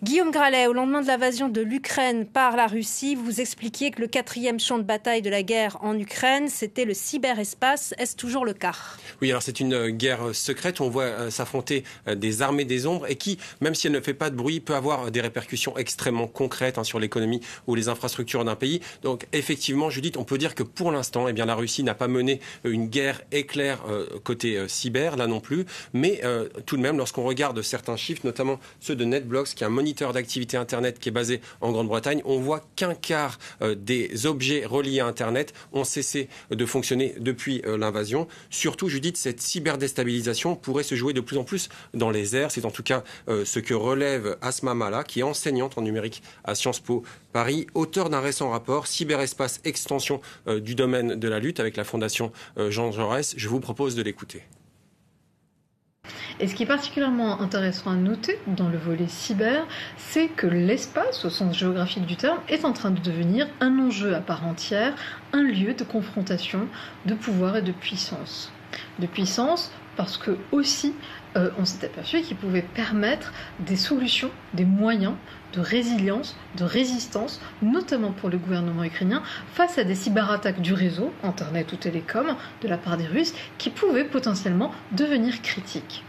Guillaume Gralet, au lendemain de l'invasion de l'Ukraine par la Russie, vous expliquiez que le quatrième champ de bataille de la guerre en Ukraine, c'était le cyberespace. Est-ce toujours le cas? Oui, alors c'est une guerre secrète. On voit s'affronter des armées des ombres et qui, même si elle ne fait pas de bruit, peut avoir des répercussions extrêmement concrètes hein, sur l'économie ou les infrastructures d'un pays. Donc effectivement, Judith, on peut dire que pour l'instant, eh bien, la Russie n'a pas mené une guerre éclair côté cyber, là non plus. Mais tout de même, lorsqu'on regarde certains chiffres, notamment ceux de NetBlocks, qui est un d'activité Internet qui est basé en Grande-Bretagne, on voit qu'un quart euh, des objets reliés à Internet ont cessé de fonctionner depuis euh, l'invasion. Surtout, Judith, cette cyberdéstabilisation pourrait se jouer de plus en plus dans les airs. C'est en tout cas euh, ce que relève Asma Mala, qui est enseignante en numérique à Sciences Po Paris, auteur d'un récent rapport Cyberespace Extension du domaine de la lutte avec la Fondation Jean Jaurès. Je vous propose de l'écouter. Et ce qui est particulièrement intéressant à noter dans le volet cyber, c'est que l'espace, au sens géographique du terme, est en train de devenir un enjeu à part entière, un lieu de confrontation de pouvoir et de puissance. De puissance parce que aussi euh, on s'est aperçu qu'il pouvait permettre des solutions, des moyens de résilience, de résistance, notamment pour le gouvernement ukrainien, face à des cyberattaques du réseau, Internet ou télécom, de la part des Russes, qui pouvaient potentiellement devenir critiques.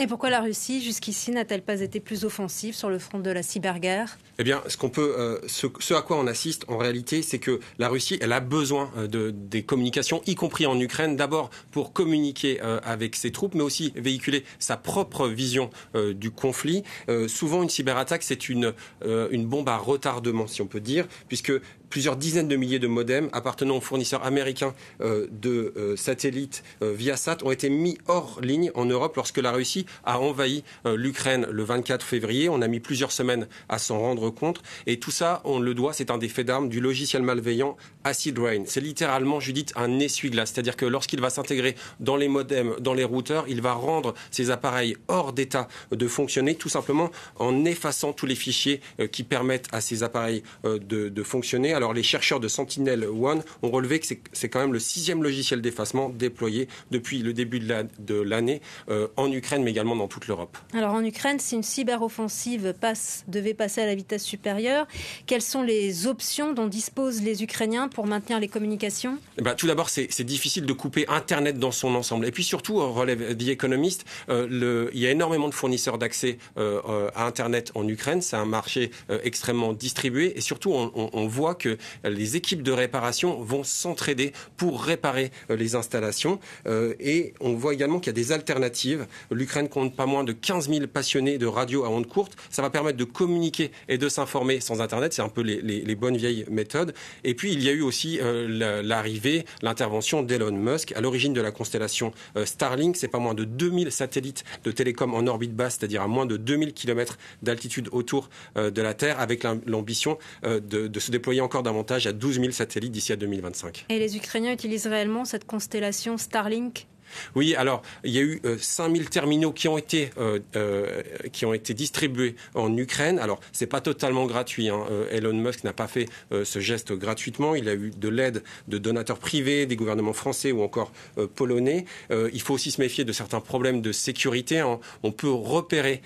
Et pourquoi la Russie, jusqu'ici, n'a-t-elle pas été plus offensive sur le front de la cyberguerre? Eh bien, ce qu'on peut, euh, ce, à quoi on assiste en réalité, c'est que la Russie, elle a besoin euh, de, des communications, y compris en Ukraine, d'abord pour communiquer euh, avec ses troupes, mais aussi véhiculer sa propre vision du conflit. souvent, une cyberattaque, c'est une, une bombe à retardement, si on peut dire, puisque plusieurs dizaines de milliers de modems appartenant aux fournisseurs américains euh, de euh, satellites euh, Viasat ont été mis hors ligne en Europe lorsque la Russie a envahi l'Ukraine le 24 février. On a mis plusieurs semaines à s'en rendre compte. Et tout ça, on le doit, c'est un des faits d'armes du logiciel malveillant Acid Rain. C'est littéralement, Judith, un essuie-glace. C'est-à-dire que lorsqu'il va s'intégrer dans les modems, dans les routeurs, il va rendre ces appareils hors d'état de fonctionner, tout simplement en effaçant tous les fichiers qui permettent à ces appareils de, fonctionner. Les chercheurs de Sentinel One ont relevé que c'est quand même le sixième logiciel d'effacement déployé depuis le début de l'année euh, en Ukraine, mais également dans toute l'Europe. Alors en Ukraine, si une cyberoffensive passe, devait passer à la vitesse supérieure, quelles sont les options dont disposent les Ukrainiens pour maintenir les communications? Ben, Tout d'abord, c'est difficile de couper Internet dans son ensemble. Et puis surtout, relève The Economist, euh, il y a énormément de fournisseurs d'accès euh, à Internet en Ukraine. C'est un marché extrêmement distribué. Et surtout, on, on voit que les équipes de réparation vont s'entraider pour réparer euh, les installations. Euh, et on voit également qu'il y a des alternatives. L'Ukraine compte pas moins de 15 000 passionnés de radio à ondes courtes. Ça va permettre de communiquer et de s'informer sans Internet. C'est un peu les, bonnes vieilles méthodes. Et puis, il y a eu aussi euh, l'arrivée, l'intervention d'Elon Musk à l'origine de la constellation Starlink. C'est pas moins de 2000 satellites de télécom en orbite basse, c'est-à-dire à moins de 2000 km d'altitude autour de la Terre, avec l'ambition de, de se déployer encore davantage à 12 000 satellites d'ici à 2025. Et les Ukrainiens utilisent réellement cette constellation Starlink? Oui, alors il y a eu 5000 euh, terminaux qui ont été euh, euh, qui ont été distribués en Ukraine. Alors c'est pas totalement gratuit. Hein. Elon Musk n'a pas fait ce geste gratuitement. Il a eu de l'aide de donateurs privés, des gouvernements français ou encore polonais. il faut aussi se méfier de certains problèmes de sécurité. Hein. On peut repérer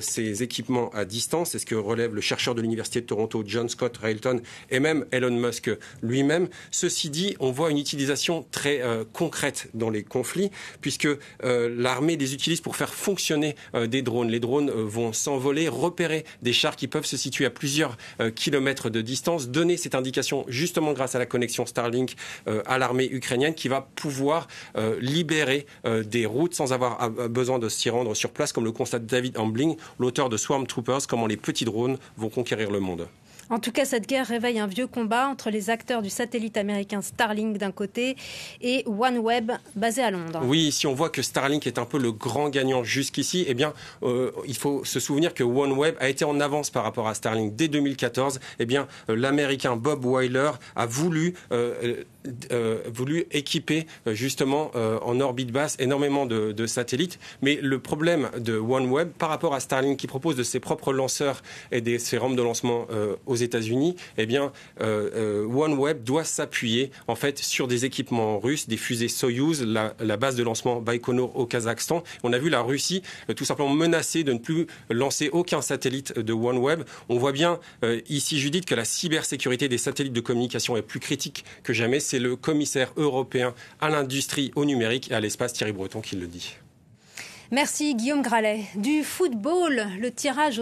ces équipements à distance. C'est ce que relève le chercheur de l'université de Toronto, John Scott Railton, et même Elon Musk lui-même. Ceci dit, on voit une utilisation très concrète dans les conflits puisque euh, l'armée les utilise pour faire fonctionner euh, des drones. Les drones euh, vont s'envoler, repérer des chars qui peuvent se situer à plusieurs kilomètres de distance, donner cette indication justement grâce à la connexion Starlink à l'armée ukrainienne qui va pouvoir libérer des routes sans avoir besoin de s'y rendre sur place, comme le constate David Ambling, l'auteur de Swarm Troopers, comment les petits drones vont conquérir le monde. En tout cas, cette guerre réveille un vieux combat entre les acteurs du satellite américain Starlink d'un côté et OneWeb basé à Londres. Oui, si on voit que Starlink est un peu le grand gagnant jusqu'ici, eh bien, euh, il faut se souvenir que OneWeb a été en avance par rapport à Starlink dès 2014. Eh bien, euh, l'américain Bob Weiler a voulu euh, voulu équiper justement en orbite basse énormément de, satellites. Mais le problème de OneWeb par rapport à Starlink qui propose de ses propres lanceurs et de ses rampes de lancement aux États-Unis, eh bien, OneWeb doit s'appuyer en fait sur des équipements russes, des fusées Soyuz, la, base de lancement Baïkonur au Kazakhstan. On a vu la Russie tout simplement menacée de ne plus lancer aucun satellite de OneWeb. On voit bien ici, Judith, que la cybersécurité des satellites de communication est plus critique que jamais. C'est le commissaire européen à l'industrie, au numérique et à l'espace, Thierry Breton, qui le dit. Merci Guillaume Gralet. Du football, le tirage